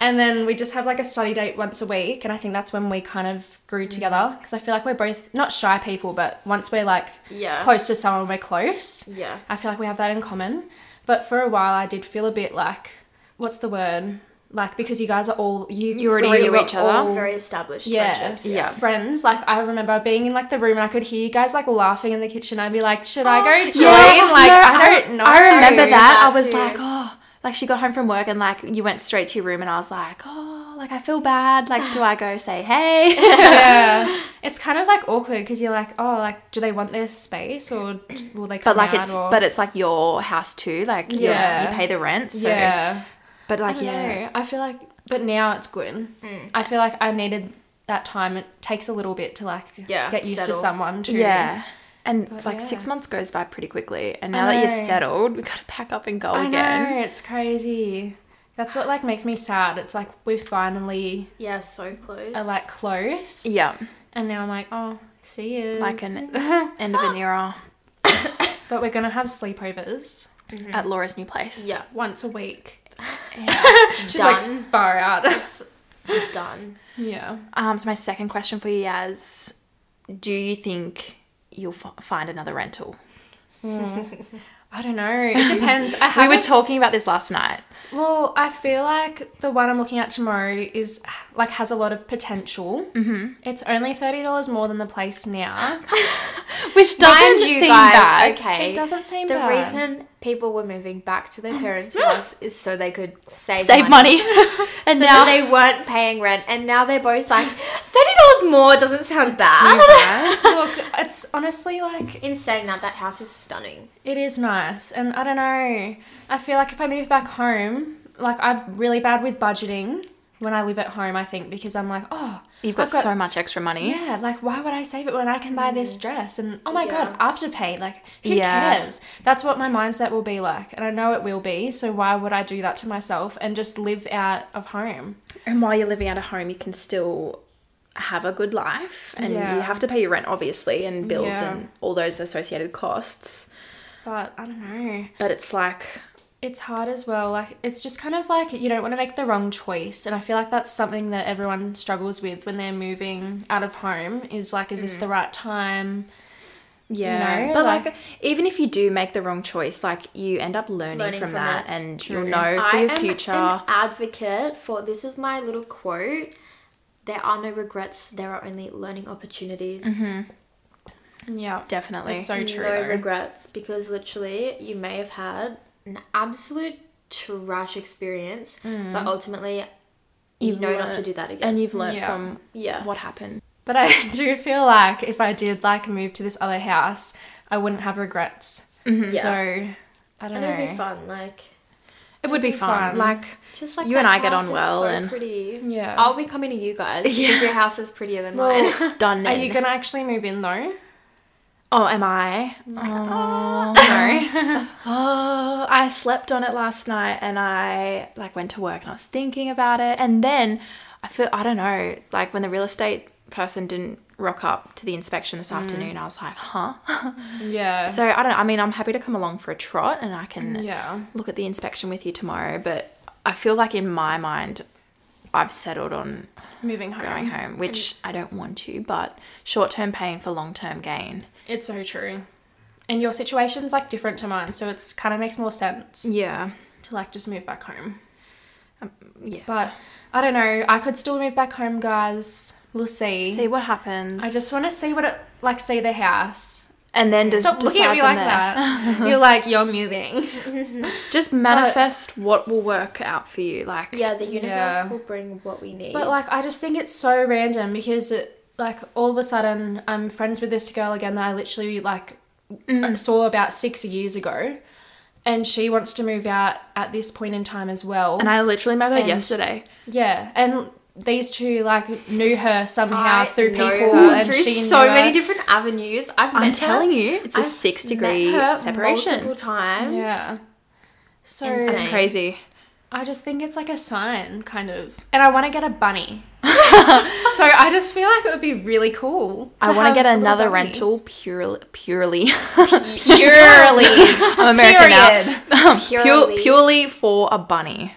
A: and then we just have like a study date once a week and I think that's when we kind of grew
B: Mm.
A: together because I feel like we're both not shy people but once we're like
B: Yeah.
A: close to someone we're close
B: Yeah.
A: I feel like we have that in common but for a while I did feel a bit like what's the word like because you guys are all you
C: You already
A: three
C: knew each other.
B: Very established
A: yeah,
B: friendships.
C: Yeah.
A: friends. Like I remember being in like the room and I could hear you guys like laughing in the kitchen. I'd be like, should I go oh, join?
C: Yeah,
A: like
C: no,
A: I don't know.
C: I remember that.
B: that
C: I was
B: too.
C: like, oh, like she got home from work and like you went straight to your room and I was like, oh, like I feel bad. Like, do I go say hey? [LAUGHS]
A: yeah, [LAUGHS] it's kind of like awkward because you're like, oh, like do they want their space or will they come
C: but like
A: out?
C: it's
A: or...
C: but it's like your house too. Like yeah,
A: Yeah.
C: you pay the rent. So.
A: yeah.
C: But
A: I
C: like
A: don't
C: yeah,
A: know. I feel like, but now it's good.
B: Mm.
A: I feel like I needed that time. It takes a little bit to like
B: Yeah,
A: get used
B: settle.
A: to someone too.
C: yeah. And it's
A: But
C: like six months goes by pretty quickly. And now that you're settled, we gotta pack up and go
A: I
C: again.
A: know it's crazy. That's what like makes me sad. It's like we're finally
B: Yeah, so close.
A: are like close,
C: Yeah,
A: and now I'm like, oh, see you.
C: Like an- [LAUGHS] end of an era
A: but we're gonna have sleepovers
C: at Laura's new place.
B: yeah,
A: once a week.
C: Yeah. [LAUGHS]
A: She's
B: Done.
A: like far out.
B: it's done.
A: yeah.
C: Um, so my second question for you is, do you think you'll f- find another rental?
A: I don't know. [LAUGHS] It depends. I
C: We were talking about this last night.
A: Well, I feel like the one I'm looking at tomorrow is like has a lot of potential. Mm-hmm. It's only thirty dollars more than the place now. [LAUGHS]
C: Which doesn't
B: Mind you
C: seem
B: guys,
C: bad.
B: okay.
A: It doesn't seem
B: The
A: bad.
B: reason people were moving back to their parents' [LAUGHS] house is so they could save,
C: Save money. [LAUGHS] and
B: so
C: now
B: they weren't paying rent, and now they're both like thirty dollars more doesn't sound bad. [LAUGHS]
A: Look, it's honestly like
B: In saying that, that house is stunning.
A: it is nice, and I don't know. I feel like if I move back home, like I'm really bad with budgeting when I live at home. I think because I'm like, oh,
C: you've got,
A: got-
C: so much extra money.
A: Yeah, like why would I save it when I can buy this mm. dress? And oh my god,
B: Yeah.
A: afterpay, like who
C: Yeah.
A: cares? That's what my mindset will be like, and I know it will be. So why would I do that to myself and just live out of home?
C: And while you're living out of home, you can still have a good life, and
A: Yeah.
C: you have to pay your rent, obviously, and bills and all those associated costs.
A: But I don't know.
C: But it's like,
A: It's hard as well. Like it's just kind of like you don't want to make the wrong choice, and I feel like that's something that everyone struggles with when they're moving out of home. Is like, is this mm. the right time?
C: yeah.
A: know,
C: but like,
A: like-
C: even if you do make the wrong choice, like you end up learning,
B: Learning
C: from,
B: from
C: that,
B: it.
C: and
A: True.
C: you'll know for
B: I
C: your
B: am
C: future.
B: an advocate for this is my little quote. There are no regrets. There are only learning opportunities. Mm-hmm.
A: Yeah,
C: Definitely.
A: It's so true.
B: no
A: though.
B: regrets because literally you may have had an absolute trash experience, but hmm. ultimately you know not to do that again.
C: and you've learned
A: Yeah.
C: from
B: yeah.
C: what happened.
A: But I [LAUGHS] do feel like if I did like move to this other house, I wouldn't have regrets. Mm-hmm.
B: Yeah.
A: So I don't
B: and
A: know.
B: it'd be fun, like
C: It would be
A: be
C: fun.
A: fun.
C: Like
B: just like
C: You and I get on well
B: so
C: and-
B: pretty.
A: Yeah.
B: I'll be coming to you guys [LAUGHS] because your house is prettier than mine.
C: Well, [LAUGHS] stunning.
A: Are you gonna actually move in though?
C: Oh, am I?
A: No. Ah. [LAUGHS] [LAUGHS]
C: Oh, I slept on it last night and I like went to work and I was thinking about it and then I feel I don't know, like when the real estate person didn't rock up to the inspection this mm. afternoon, I was like, "Huh?" [LAUGHS]
A: yeah.
C: so I don't I mean, I'm happy to come along for a trot and I can
A: yeah.
C: look at the inspection with you tomorrow, but I feel like in my mind I've settled on
A: Moving home.
C: going home, which I don't want to, but short-term pain for long-term gain.
A: It's so true. And your situation's like different to mine, so it's kind of makes more sense
C: Yeah.
A: to like just move back home.
C: Um, yeah.
A: But I don't know. I could still move back home, guys. We'll see.
C: See what happens.
A: I just want to see what it like. See the house.
C: and then just
A: Stop looking at me like that. [LAUGHS] You're like you're moving. [LAUGHS]
C: Just manifest what will work out for you. Like
B: yeah, the universe
A: Yeah.
B: will bring what we need.
A: But like, I just think it's so random because it, like all of a sudden I'm friends with this girl again that I literally like mm. uh, saw about six years ago, and she wants to move out at this point in time as well.
C: And I literally met her
A: And-
C: yesterday.
A: yeah, and these two like knew her somehow
B: I
A: through people,
B: her
A: and
B: through
A: she
B: so many different avenues. I've
C: I'm
B: her-
C: telling you, it's a
B: I've
C: six
B: met
C: degree
B: her
C: separation.
B: multiple times.
A: Yeah. So
B: Insane.
C: It's crazy.
A: I just think it's like a sign, kind of. And I want to get a bunny. [LAUGHS] [LAUGHS] so I just feel like it would be really cool.
C: I want to get another
A: bunny.
C: rental purely purely.
A: Purely. [LAUGHS]
C: I'm American
A: Period.
C: now. [LAUGHS] Pure,
B: Purely.
C: purely for a bunny.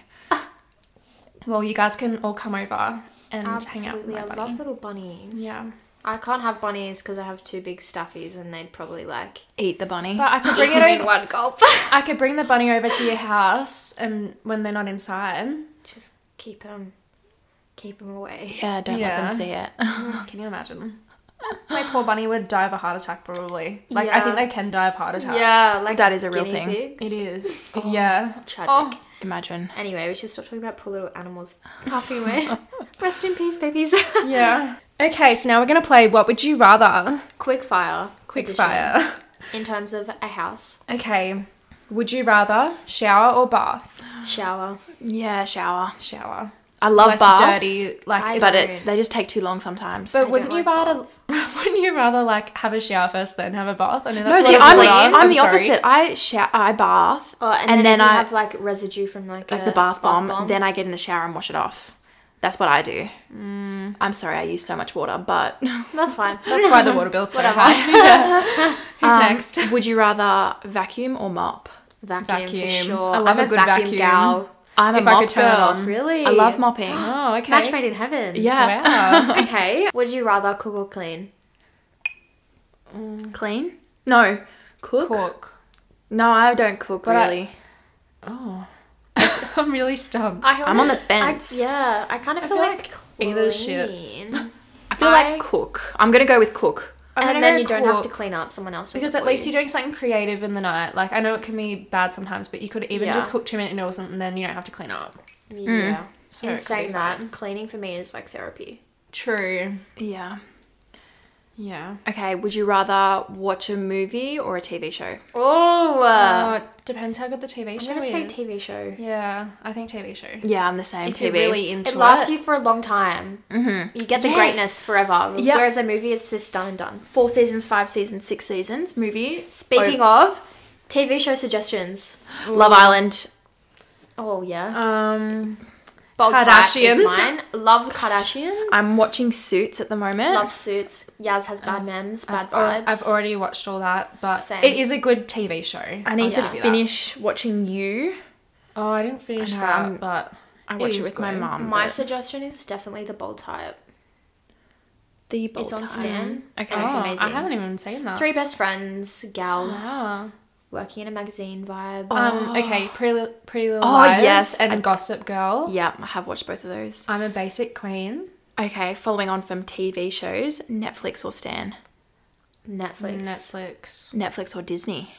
A: Well, you guys can all come over and hang out with
B: Absolutely, I
A: bunny.
B: love little bunnies.
A: Yeah.
B: I can't have bunnies because I have two big stuffies and they'd probably like
C: Eat the bunny.
A: But I could bring it
B: in one gulp.
A: I could bring the bunny over to your house, and when they're not inside,
B: Just keep them, keep them away.
C: yeah, don't let them see it. [LAUGHS]
A: can you imagine? My poor bunny would die of a heart attack, probably. Like I think they can die of heart attacks.
B: Yeah, like
C: That is a real thing.
B: pigs.
A: it is. [LAUGHS] Oh, yeah.
B: Tragic.
A: Oh.
C: Imagine.
B: Anyway, we should stop talking about poor little animals passing away. [LAUGHS] Rest in peace, babies.
A: Yeah. Okay, so now we're gonna play. What would you rather?
B: Quick fire.
A: Quick
B: edition.
A: fire.
B: In terms of a house,
A: Okay. Would you rather shower or bath?
B: shower.
C: Yeah, shower.
A: Shower.
C: I love
A: less
C: baths,
A: dirty. Like,
B: I
C: but it, they just take too long sometimes.
A: but
B: I
A: wouldn't you
B: like
A: rather?
B: baths. [LAUGHS]
A: Wouldn't you rather like have a shower first, then have a bath? I know
C: no,
A: that's
C: see,
A: a lot
C: I'm
A: of
C: the,
A: water.
C: I'm the
A: sorry.
C: opposite. I shower, I bath,
B: Oh, and,
C: and,
B: then,
C: then,
B: if you
C: I
B: have like residue from like
C: like
B: a
C: the bath bomb, Then I get in the shower and wash it off. That's what I do.
A: Mm.
C: I'm sorry, I use so much water, but [LAUGHS]
B: that's fine.
A: That's why the water bill's so
B: Whatever.
A: high. [LAUGHS] Who's
C: Um,
A: next?
C: Would you rather vacuum or mop?
B: vacuum,
A: Vacuum.
B: for sure.
A: I love
B: I'm
A: a good vacuum.
B: gal.
C: I'm
A: If
C: a
A: I
C: mop
A: could turn it
C: girl.
B: Really?
C: I love mopping. [GASPS]
A: Oh, okay.
B: Match made in heaven.
C: yeah,
A: Wow. [LAUGHS]
B: Okay. Would you rather cook or clean? Mm.
C: clean. No, cook.
A: Cook.
C: No, I don't cook
A: But I-
C: really.
A: Oh. [LAUGHS] I'm really stumped.
B: I
C: I'm on the fence.
B: I, yeah, I kind of feel,
A: feel
B: like,
A: like either shit.
B: clean.
C: I feel
B: I-
C: like cook. I'm gonna go with cook.
A: I'm
B: and then
A: go
B: you don't have to clean up. Someone else
A: Because at least
B: you.
A: you're doing something creative in the night. Like I know it can be bad sometimes, but you could even
B: Yeah.
A: just cook two minute noodles and then you don't have to clean up.
B: Yeah. Mm.
A: So
B: In
A: it could be
B: saying that,
A: fine.
B: cleaning for me is like therapy.
A: True.
C: Yeah.
A: Yeah.
C: Okay. Would you rather watch a movie or a TV show?
B: Oh,
A: Uh, depends how good the TV show is.
B: I'm gonna say. TV show.
A: Yeah, I think TV show.
C: Yeah, I'm the same.
A: If
C: TV.
A: you're really into
B: It lasts
A: it.
B: you for a long time.
C: mm-hmm.
B: You get the
C: Yes.
B: greatness forever.
C: Yep.
B: Whereas a movie, it's just done and done.
C: Four seasons, five seasons, six seasons. Movie.
B: Speaking of TV show suggestions.
C: Love Island.
B: Oh yeah,
A: Um,
B: Bold
A: Kardashians.
B: mine. Love the Kardashians.
C: I'm watching Suits at the moment.
B: Love Suits. Yas has bad memes, bad
A: I've,
B: vibes.
A: I've already watched all that, but
B: Same.
A: it is a good TV show.
C: I need
A: I'll
C: to
A: that.
C: finish watching You.
A: Oh, I didn't finish
C: I
A: that,
C: I'm-
A: but
C: I watched It
A: it,
C: with my mom.
B: My
C: but
B: suggestion is definitely the Bold Type.
C: the bold type.
B: It's on
C: Type.
B: Stan.
C: Okay.
B: Oh, it's amazing.
A: I haven't even seen that.
B: Three best friends, gals,
A: Ah.
B: Working in a magazine vibe.
A: Um, okay, Pretty, Li- Pretty Little
C: Oh,
A: Liars
C: yes,
A: and
C: I-
A: Gossip Girl.
C: Yeah, I have watched both of those.
A: I'm a basic queen.
C: Okay, following on from TV shows, Netflix or Stan?
B: Netflix.
A: Netflix.
C: Netflix or Disney?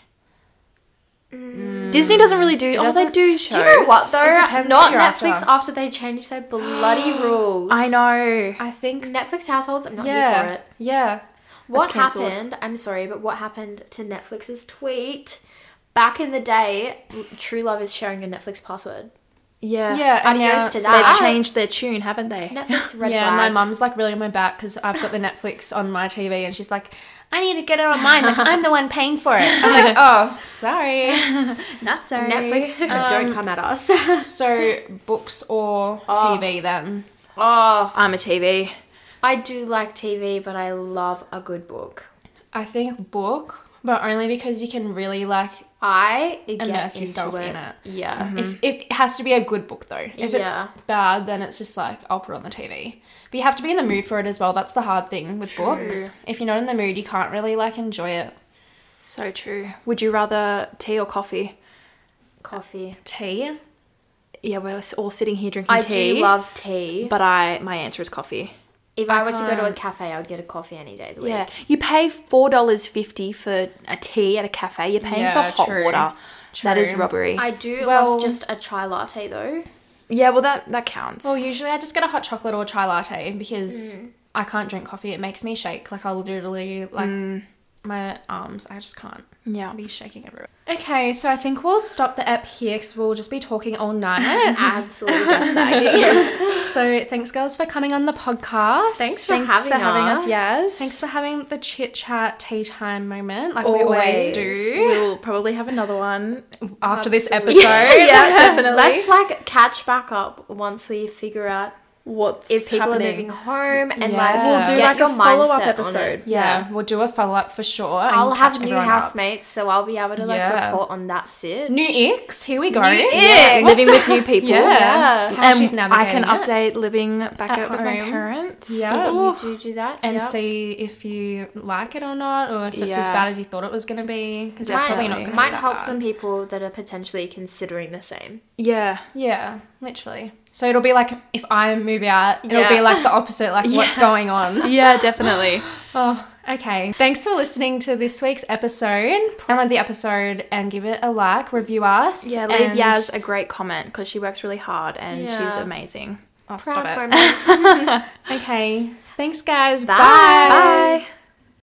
C: Disney doesn't really do. It Oh, they
A: doesn't-
C: do
B: Do you know what though? Not Netflix
A: after.
B: after. they changed their bloody [GASPS] rules.
C: I know.
A: I think.
B: Netflix households, I'm not here for it.
A: Yeah.
B: What happened? I'm sorry, but what happened to Netflix's tweet? Back in the day, True Love is sharing a Netflix password.
C: Yeah.
A: Yeah. And
B: Adios
A: now
B: to that.
C: They've changed their tune, haven't they?
B: Netflix [LAUGHS] red
A: yeah, and my mum's like really on my back because I've got the Netflix on my TV, and she's like, "I need to get it on mine. Like I'm the one paying for it." I'm like, [LAUGHS] "Oh, sorry." [LAUGHS]
C: Not sorry.
B: Netflix, um, don't come at us.
A: So books or oh. TV then?
B: oh,
C: I'm a TV.
B: I do like TV, but I love a good book.
A: I think book, but only because you can really like
B: I get
A: immerse yourself
B: it.
A: in it.
B: Yeah. Mm-hmm.
A: If it has to be a good book though. If
B: Yeah.
A: it's bad, then it's just like I'll put it on the TV. But you have to be in the mood for it as well. That's the hard thing with books. If you're not in the mood, you can't really like enjoy it.
C: So true. Would you rather tea or coffee?
B: Coffee.
A: Tea.
C: Yeah, we're all sitting here drinking
B: I
C: tea.
B: do love tea.
C: But I, my answer is coffee.
B: If I, were to go to a cafe, I would get a coffee any day of the week.
C: Yeah, you pay four dollars fifty for a tea at a cafe. You're paying
A: Yeah,
C: for hot
A: true.
C: water. That is
A: True.
C: robbery.
B: I do
A: Well-
B: love just a chai latte though.
C: yeah, well that that counts.
A: Well, usually I just get a hot chocolate or chai latte because mm. I can't drink coffee. It makes me shake. Like I'll literally like mm. My arms. I just can't.
C: yeah.
A: I'll be shaking everywhere. Okay, so I think we'll stop the app here because we'll just be talking all night. [LAUGHS]
B: Absolutely [LAUGHS]
A: so thanks, girls, for coming on the podcast.
B: Thanks for
C: Thanks
B: having
C: for having us.
B: us.
C: Yes.
A: Thanks for having the chit chat tea time moment, like we always do.
C: We'll probably have another one.
A: After this [LAUGHS] episode,
C: yeah, definitely.
B: Let's like catch back up once we figure out
C: What's
B: if people
C: happening?
B: are moving home and
A: Yeah.
B: like
A: We'll do,
B: get
C: like, a follow-up episode.
B: it.
A: yeah, we'll do a follow up for sure.
B: I'll have new
A: everyone up.
B: housemates, so I'll be able to like
A: Yeah.
B: report on that sit.
A: New icks. Here we go.
B: New
C: Yeah, living with new [LAUGHS] people.
A: Yeah. How
C: and
A: she's um,
C: I can
A: navigating it.
C: update living back
A: At
C: up with my parents.
A: Yeah.
B: You do do that,
A: and
B: yep.
A: see if you like it or not, or if it's as bad as you thought it was going to be. Because it's probably not
C: Definitely.
A: going to
B: might
A: be that
B: help
A: bad.
B: some people that are potentially considering the same.
C: Yeah.
A: Yeah, literally. So it'll be like if I move out, it'll
B: Yeah.
A: be like the opposite, like [LAUGHS] what's going on. [LAUGHS]
C: Yeah, definitely. [LAUGHS]
A: Oh, okay. Thanks for listening to this week's episode. Download the episode and give it a like, review us.
C: Yeah, leave
A: and-
C: Yas a great comment because she works really hard and she's amazing.
A: Oh, stop it. Okay. Thanks, guys.
B: Bye.
A: Bye.
C: Bye.